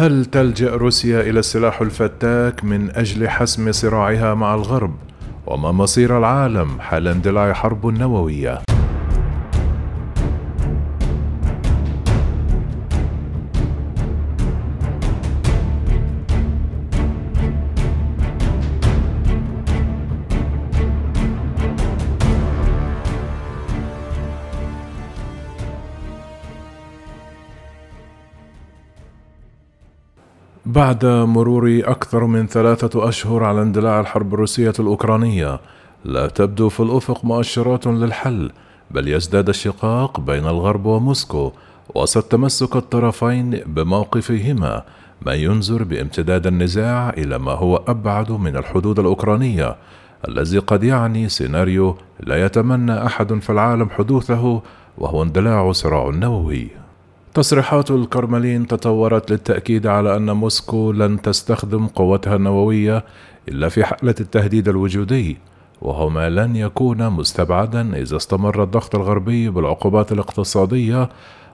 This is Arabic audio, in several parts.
هل تلجا روسيا إلى السلاح الفتاك من أجل حسم صراعها مع الغرب؟ وما مصير العالم حال اندلاع حرب نووية؟ بعد مرور أكثر من ثلاثة أشهر على اندلاع الحرب الروسية الأوكرانية لا تبدو في الأفق مؤشرات للحل بل يزداد الشقاق بين الغرب وموسكو وسط تمسك الطرفين بموقفهما ما ينذر بامتداد النزاع إلى ما هو أبعد من الحدود الأوكرانية الذي قد يعني سيناريو لا يتمنى أحد في العالم حدوثه وهو اندلاع صراع نووي. تصريحات الكرملين تطورت للتأكيد على أن موسكو لن تستخدم قوتها النووية إلا في حالة التهديد الوجودي وهو ما لن يكون مستبعدا إذا استمر الضغط الغربي بالعقوبات الاقتصادية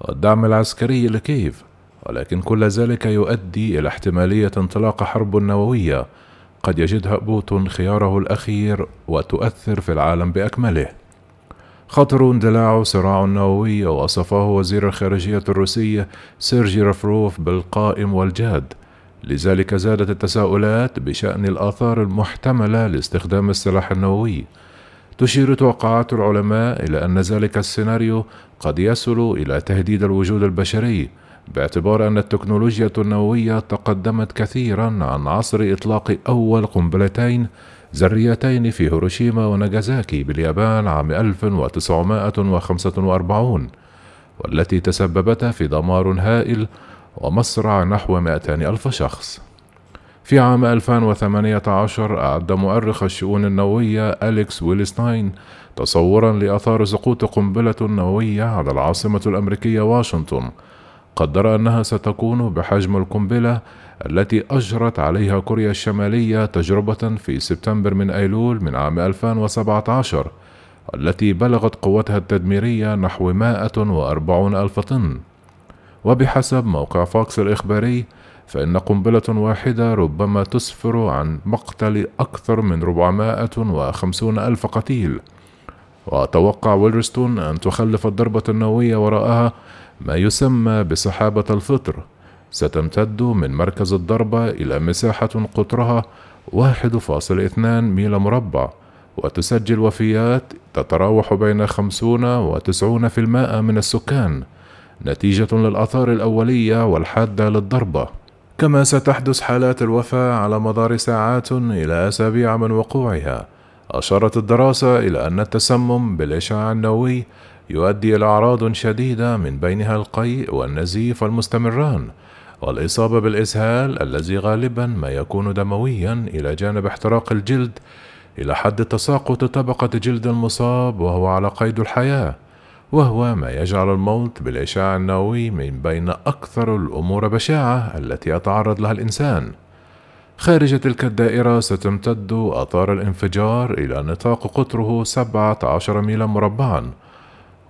والدعم العسكري لكييف. ولكن كل ذلك يؤدي إلى احتمالية انطلاق حرب نووية قد يجدها بوتون خياره الأخير وتؤثر في العالم بأكمله. خطر اندلاع صراع نووي وصفه وزير الخارجية الروسي سيرجي رافروف بالقائم والجاد. لذلك زادت التساؤلات بشأن الآثار المحتملة لاستخدام السلاح النووي. تشير توقعات العلماء إلى أن ذلك السيناريو قد يصل إلى تهديد الوجود البشري باعتبار أن التكنولوجيا النووية تقدمت كثيرا عن عصر إطلاق أول قنبلتين ذريتين في هيروشيما وناجازاكي باليابان عام 1945 والتي تسببتا في دمار هائل ومصرع نحو 200 ألف شخص. في عام 2018 أعد مؤرخ الشؤون النووية أليكس ويلستاين تصورا لآثار سقوط قنبلة نووية على العاصمة الأمريكية واشنطن قدر أنها ستكون بحجم القنبلة التي أجرت عليها كوريا الشمالية تجربة في سبتمبر من أيلول من عام 2017 التي بلغت قوتها التدميرية نحو 140 ألف طن. وبحسب موقع فوكس الإخباري فإن قنبلة واحدة ربما تسفر عن مقتل أكثر من 450 ألف قتيل. وتوقع ويلرستون أن تخلف الضربة النووية وراءها ما يسمى بسحابة الفطر. ستمتد من مركز الضربة إلى مساحة قطرها 1.2 ميل مربع وتسجل وفيات تتراوح بين 50 و 90% من السكان نتيجة للآثار الأولية والحادة للضربة. كما ستحدث حالات الوفاة على مدار ساعات إلى أسابيع من وقوعها أشارت الدراسة إلى أن التسمم بالإشعاع النووي يؤدي إلى أعراض شديدة من بينها القيء والنزيف المستمران والإصابة بالإسهال الذي غالبا ما يكون دمويا إلى جانب احتراق الجلد إلى حد تساقط طبقة جلد المصاب وهو على قيد الحياة وهو ما يجعل الموت بالإشعاع النووي من بين أكثر الأمور بشاعة التي يتعرض لها الإنسان. خارج تلك الدائرة ستمتد آثار الانفجار إلى نطاق قطره 17 ميلا مربعا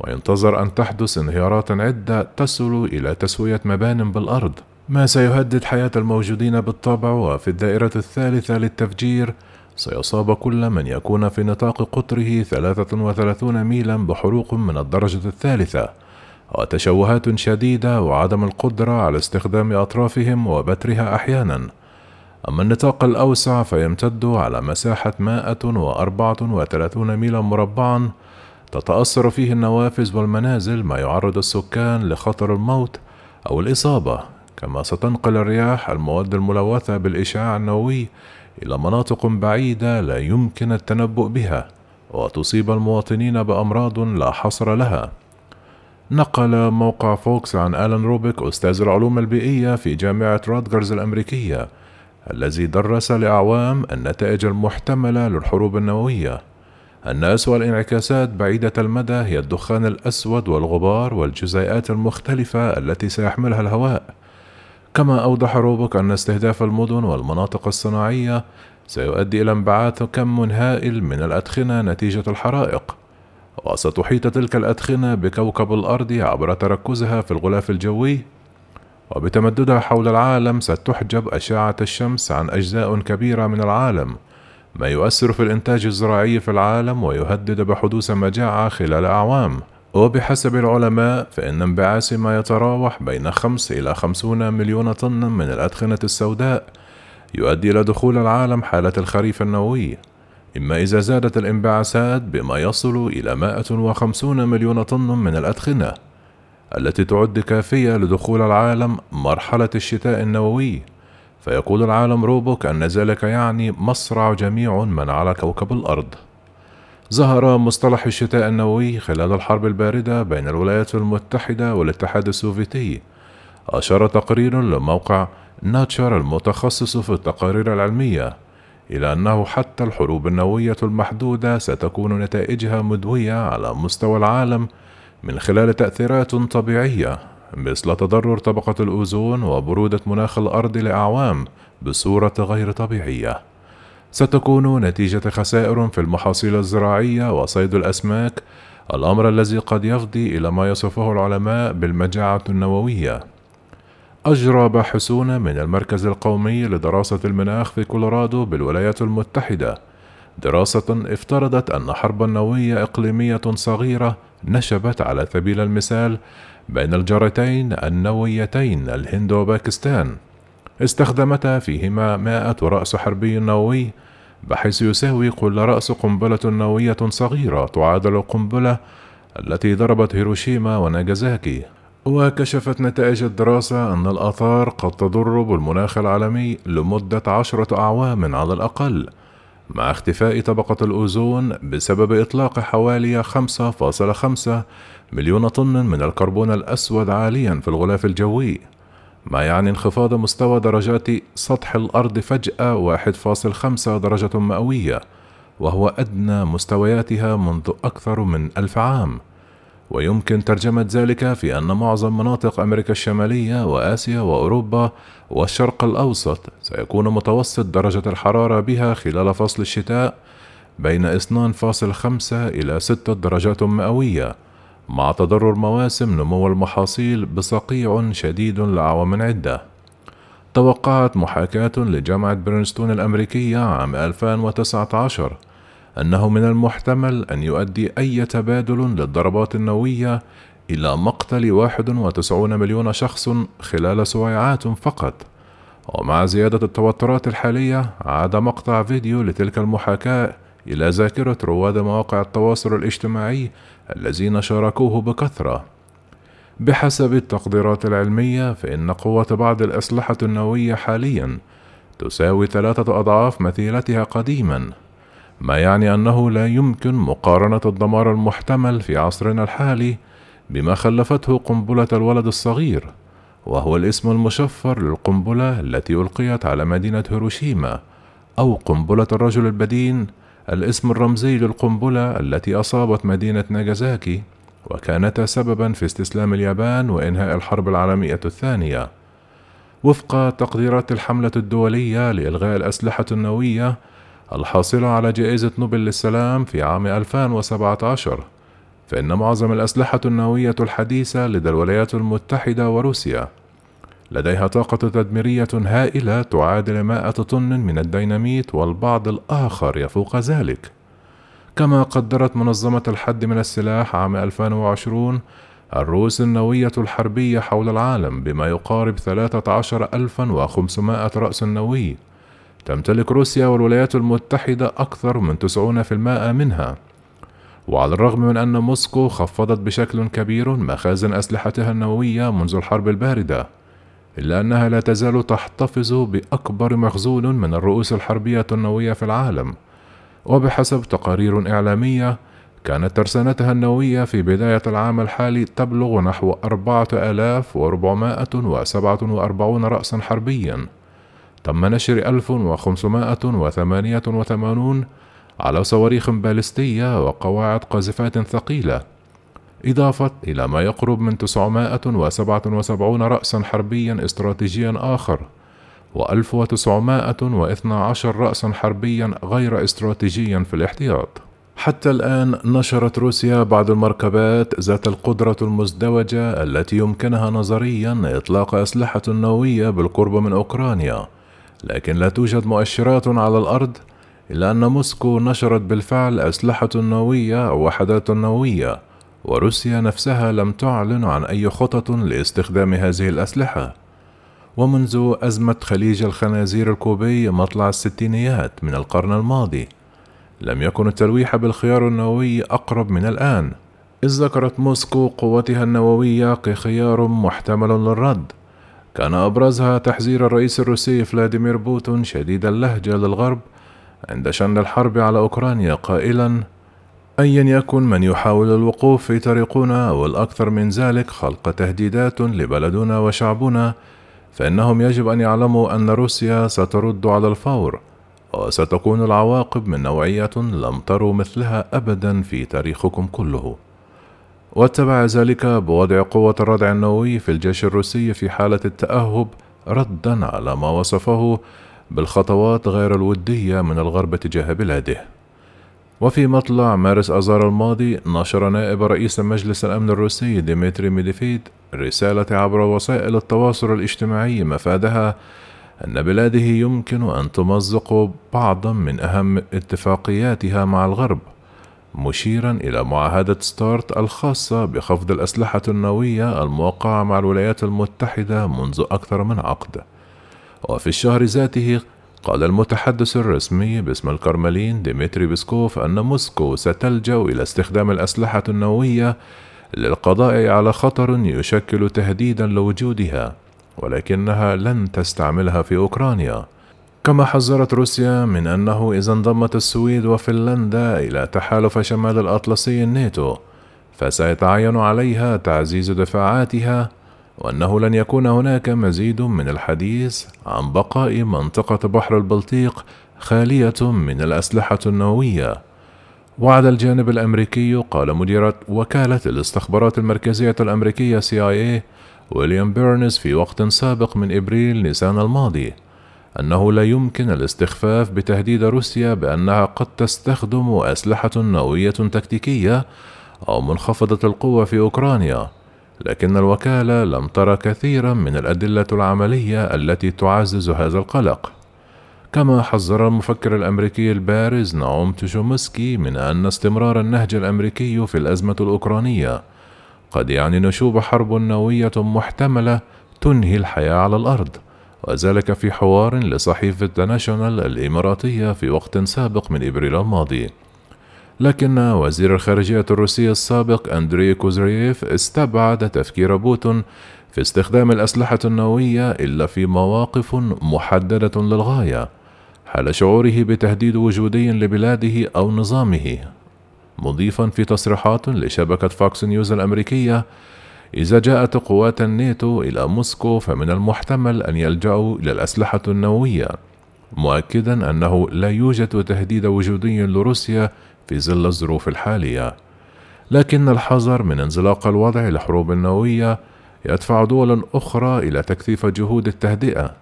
وينتظر أن تحدث انهيارات عدة تصل إلى تسوية مبان بالأرض. ما سيهدد حياة الموجودين بالطبع وفي الدائرة الثالثة للتفجير سيصاب كل من يكون في نطاق قطره 33 ميلا بحروق من الدرجة الثالثة. وتشوهات شديدة وعدم القدرة على استخدام أطرافهم وبترها أحيانا. أما النطاق الأوسع فيمتد على مساحة 134 ميلا مربعا. تتأثر فيه النوافذ والمنازل ما يعرض السكان لخطر الموت أو الإصابة. كما ستنقل الرياح المواد الملوثة بالإشعاع النووي إلى مناطق بعيدة لا يمكن التنبؤ بها وتصيب المواطنين بأمراض لا حصر لها. نقل موقع فوكس عن آلان روبيك أستاذ العلوم البيئية في جامعة روتجرز الأمريكية الذي درس لأعوام النتائج المحتملة للحروب النووية. أن أسوأ الانعكاسات بعيدة المدى هي الدخان الأسود والغبار والجزيئات المختلفة التي سيحملها الهواء. كما أوضح روبوك أن استهداف المدن والمناطق الصناعية سيؤدي إلى انبعاث كم هائل من الأدخنة نتيجة الحرائق. وستحيط تلك الأدخنة بكوكب الأرض عبر تركزها في الغلاف الجوي. وبتمددها حول العالم ستحجب أشعة الشمس عن أجزاء كبيرة من العالم ما يؤثر في الإنتاج الزراعي في العالم ويهدد بحدوث مجاعة خلال أعوام. وبحسب العلماء فإن انبعاث ما يتراوح بين خمس إلى خمسون مليون طن من الأدخنة السوداء يؤدي إلى دخول العالم حالة الخريف النووي. إما إذا زادت الانبعاثات بما يصل إلى 150 مليون طن من الأدخنة التي تعد كافية لدخول العالم مرحلة الشتاء النووي. فيقول العالم روبوك أن ذلك يعني مصرع جميع من على كوكب الأرض. ظهر مصطلح الشتاء النووي خلال الحرب الباردة بين الولايات المتحدة والاتحاد السوفيتي أشار تقرير لموقع ناتشر المتخصص في التقارير العلمية إلى أنه حتى الحروب النووية المحدودة ستكون نتائجها مدوية على مستوى العالم من خلال تأثيرات طبيعية مثل تضرر طبقة الأوزون وبرودة مناخ الأرض لأعوام بصورة غير طبيعية. ستكون نتيجة خسائر في المحاصيل الزراعية وصيد الأسماك، الأمر الذي قد يفضي إلى ما يصفه العلماء بالمجاعة النووية. أجرى باحثون من المركز القومي لدراسة المناخ في كولورادو بالولايات المتحدة دراسة افترضت أن حربا نووية إقليمية صغيرة نشبت على سبيل المثال بين الجارتين النوويتين الهند وباكستان استخدمتا فيهما مائة رأس حربي نووي بحيث يساوي كل رأس قنبلة نووية صغيرة تعادل القنبلة التي ضربت هيروشيما وناجازاكي. وكشفت نتائج الدراسة أن الآثار قد تضر بالمناخ العالمي لمدة عشرة أعوام على الأقل مع اختفاء طبقة الأوزون بسبب إطلاق حوالي 5.5 مليون طن من الكربون الأسود عاليا في الغلاف الجوي. ما يعني انخفاض مستوى درجات سطح الأرض فجأة 1.5 درجة مئوية وهو أدنى مستوياتها منذ أكثر من ألف عام. ويمكن ترجمة ذلك في أن معظم مناطق أمريكا الشمالية وآسيا وأوروبا والشرق الأوسط سيكون متوسط درجة الحرارة بها خلال فصل الشتاء بين 2.5 إلى 6 درجات مئوية. مع تضرر مواسم نمو المحاصيل بصقيع شديد لأعوام عدة. توقعت محاكاة لجامعة برينستون الأمريكية عام 2019 أنه من المحتمل أن يؤدي أي تبادل للضربات النووية إلى مقتل 91 مليون شخص خلال سويعات فقط. ومع زيادة التوترات الحالية عاد مقطع فيديو لتلك المحاكاة إلى ذاكرة رواد مواقع التواصل الاجتماعي الذين شاركوه بكثرة. بحسب التقديرات العلمية فإن قوة بعض الأسلحة النووية حاليا تساوي ثلاثة أضعاف مثيلتها قديما ما يعني أنه لا يمكن مقارنة الدمار المحتمل في عصرنا الحالي بما خلفته قنبلة الولد الصغير وهو الاسم المشفر للقنبلة التي ألقيت على مدينة هيروشيما أو قنبلة الرجل البدين الاسم الرمزي للقنبلة التي أصابت مدينة ناجازاكي وكانتا سببا في استسلام اليابان وإنهاء الحرب العالمية الثانية. وفق تقديرات الحملة الدولية لإلغاء الأسلحة النووية الحاصلة على جائزة نوبل للسلام في عام 2017 فإن معظم الأسلحة النووية الحديثة لدى الولايات المتحدة وروسيا. لديها طاقة تدميرية هائلة تعادل 100 طن من الديناميت والبعض الآخر يفوق ذلك. كما قدرت منظمة الحد من السلاح عام 2020 الرؤوس النووية الحربية حول العالم بما يقارب 13500 رأس نووي. تمتلك روسيا والولايات المتحدة أكثر من 90% منها. وعلى الرغم من أن موسكو خفضت بشكل كبير مخازن أسلحتها النووية منذ الحرب الباردة إلا أنها لا تزال تحتفظ بأكبر مخزون من الرؤوس الحربية النووية في العالم. وبحسب تقارير إعلامية كانت ترسانتها النووية في بداية العام الحالي تبلغ نحو 4447 رأسا حربيا. تم نشر 1588 على صواريخ باليستية وقواعد قاذفات ثقيلة. إضافة إلى ما يقرب من 977 رأسا حربيا استراتيجيا آخر و1912 رأسا حربيا غير استراتيجيا في الاحتياط. حتى الآن نشرت روسيا بعض المركبات ذات القدرة المزدوجة التي يمكنها نظريا إطلاق أسلحة نووية بالقرب من أوكرانيا، لكن لا توجد مؤشرات على الأرض إلا أن موسكو نشرت بالفعل أسلحة نووية أو وحدات نووية، وروسيا نفسها لم تعلن عن أي خطط لاستخدام هذه الأسلحة. ومنذ أزمة خليج الخنازير الكوبي مطلع الستينيات من القرن الماضي لم يكن التلويح بالخيار النووي أقرب من الآن إذ ذكرت موسكو قوتها النووية كخيار محتمل للرد كان أبرزها تحذير الرئيس الروسي فلاديمير بوتين شديد اللهجة للغرب عند شن الحرب على أوكرانيا قائلا أيا يكن من يحاول الوقوف في طريقنا أو الأكثر من ذلك خلق تهديدات لبلدنا وشعبنا فإنهم يجب أن يعلموا أن روسيا سترد على الفور وستكون العواقب من نوعية لم تروا مثلها أبدا في تاريخكم كله. واتبع ذلك بوضع قوة الردع النووي في الجيش الروسي في حالة التأهب ردا على ما وصفه بالخطوات غير الودية من الغرب تجاه بلاده. وفي مطلع مارس أذار الماضي نشر نائب رئيس مجلس الأمن الروسي ديمتري ميدفيديف رسالة عبر وسائل التواصل الاجتماعي مفادها أن بلاده يمكن أن تمزق بعضا من أهم اتفاقياتها مع الغرب مشيرا إلى معاهدة ستارت الخاصة بخفض الأسلحة النووية الموقعة مع الولايات المتحدة منذ أكثر من عقد. وفي الشهر ذاته قال المتحدث الرسمي باسم الكرملين ديمتري بيسكوف أن موسكو ستلجأ إلى استخدام الأسلحة النووية للقضاء على خطر يشكل تهديدا لوجودها ولكنها لن تستعملها في أوكرانيا. كما حذرت روسيا من أنه إذا انضمت السويد وفنلندا إلى تحالف شمال الأطلسي الناتو فسيتعين عليها تعزيز دفاعاتها وأنه لن يكون هناك مزيد من الحديث عن بقاء منطقة بحر البلطيق خالية من الأسلحة النووية. وعد الجانب الأمريكي قال مدير وكالة الاستخبارات المركزية الأمريكية CIA ويليام بيرنز في وقت سابق من إبريل نيسان الماضي أنه لا يمكن الاستخفاف بتهديد روسيا بأنها قد تستخدم أسلحة نووية تكتيكية أو منخفضة القوة في أوكرانيا لكن الوكالة لم ترى كثيرا من الأدلة العملية التي تعزز هذا القلق. كما حذر المفكر الأمريكي البارز نعوم تشومسكي من أن استمرار النهج الأمريكي في الأزمة الأوكرانية قد يعني نشوب حرب نووية محتملة تنهي الحياة على الأرض وذلك في حوار لصحيفة ناشونال الإماراتية في وقت سابق من إبريل الماضي. لكن وزير الخارجية الروسي السابق أندري كوزيريف استبعد تفكير بوتين في استخدام الأسلحة النووية إلا في مواقف محددة للغاية حال شعوره بتهديد وجودي لبلاده أو نظامه. مضيفا في تصريحات لشبكة فوكس نيوز الأمريكية إذا جاءت قوات الناتو إلى موسكو فمن المحتمل أن يلجأوا إلى الأسلحة النووية مؤكدا أنه لا يوجد تهديد وجودي لروسيا في ظل الظروف الحالية. لكن الحذر من انزلاق الوضع لحروب نووية يدفع دولا أخرى إلى تكثيف جهود التهدئة.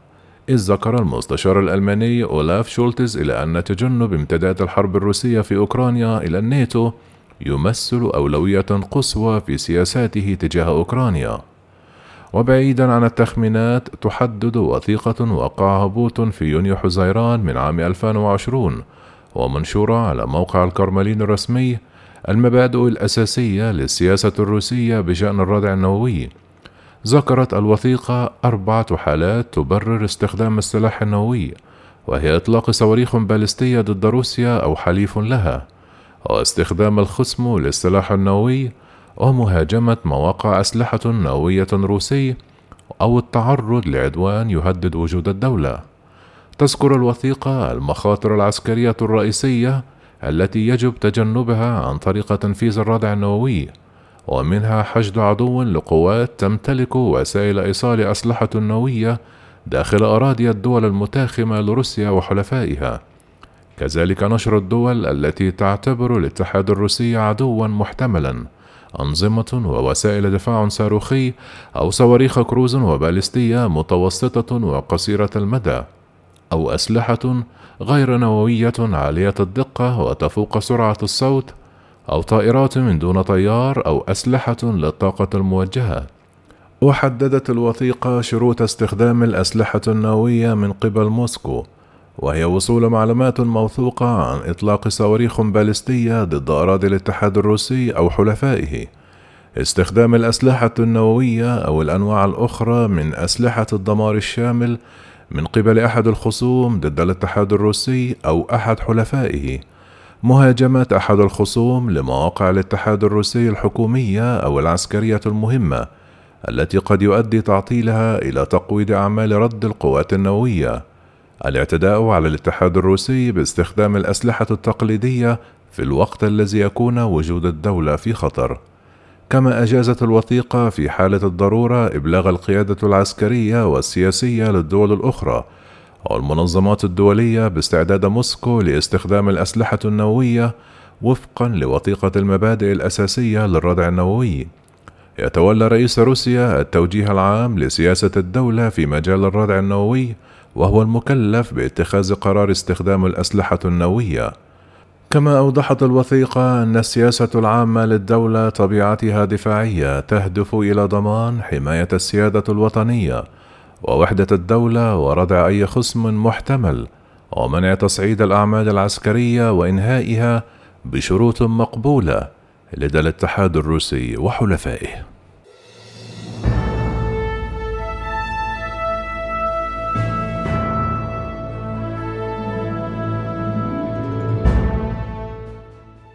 إذ ذكر المستشار الألماني أولاف شولتز إلى أن تجنب امتداد الحرب الروسية في أوكرانيا إلى الناتو يمثل أولوية قصوى في سياساته تجاه أوكرانيا. وبعيدا عن التخمينات تحدد وثيقة وقعها بوتون في يونيو حزيران من عام 2020 ومنشورة على موقع الكرملين الرسمي المبادئ الأساسية للسياسة الروسية بشأن الردع النووي. ذكرت الوثيقة أربعة حالات تبرر استخدام السلاح النووي وهي إطلاق صواريخ باليستية ضد روسيا أو حليف لها. واستخدام الخصم للسلاح النووي ومهاجمة مواقع أسلحة نووية روسي أو التعرض لعدوان يهدد وجود الدولة. تذكر الوثيقة المخاطر العسكرية الرئيسية التي يجب تجنبها عن طريق تنفيذ الردع النووي ومنها حشد عدو لقوات تمتلك وسائل إيصال أسلحة نووية داخل أراضي الدول المتاخمة لروسيا وحلفائها. كذلك نشر الدول التي تعتبر الاتحاد الروسي عدوا محتملا أنظمة ووسائل دفاع صاروخي أو صواريخ كروز وبالستية متوسطة وقصيرة المدى. أو أسلحة غير نووية عالية الدقة وتفوق سرعة الصوت أو طائرات من دون طيار أو أسلحة للطاقة الموجهة. وحددت الوثيقة شروط استخدام الأسلحة النووية من قبل موسكو وهي وصول معلومات موثوقة عن إطلاق صواريخ باليستية ضد أراضي الاتحاد الروسي أو حلفائه. استخدام الأسلحة النووية أو الأنواع الأخرى من أسلحة الدمار الشامل من قبل أحد الخصوم ضد الاتحاد الروسي أو أحد حلفائه. مهاجمة أحد الخصوم لمواقع الاتحاد الروسي الحكومية أو العسكرية المهمة التي قد يؤدي تعطيلها إلى تقويض أعمال رد القوات النووية. الاعتداء على الاتحاد الروسي باستخدام الأسلحة التقليدية في الوقت الذي يكون وجود الدولة في خطر. كما أجازت الوثيقة في حالة الضرورة إبلاغ القيادة العسكرية والسياسية للدول الأخرى والمنظمات الدولية باستعداد موسكو لاستخدام الأسلحة النووية وفقا لوثيقة المبادئ الأساسية للردع النووي. يتولى رئيس روسيا التوجيه العام لسياسة الدولة في مجال الردع النووي وهو المكلف باتخاذ قرار استخدام الأسلحة النووية. كما أوضحت الوثيقة أن السياسة العامة للدولة طبيعتها دفاعية تهدف إلى ضمان حماية السيادة الوطنية ووحدة الدولة وردع أي خصم محتمل ومنع تصعيد الأعمال العسكرية وإنهائها بشروط مقبولة لدى الاتحاد الروسي وحلفائه.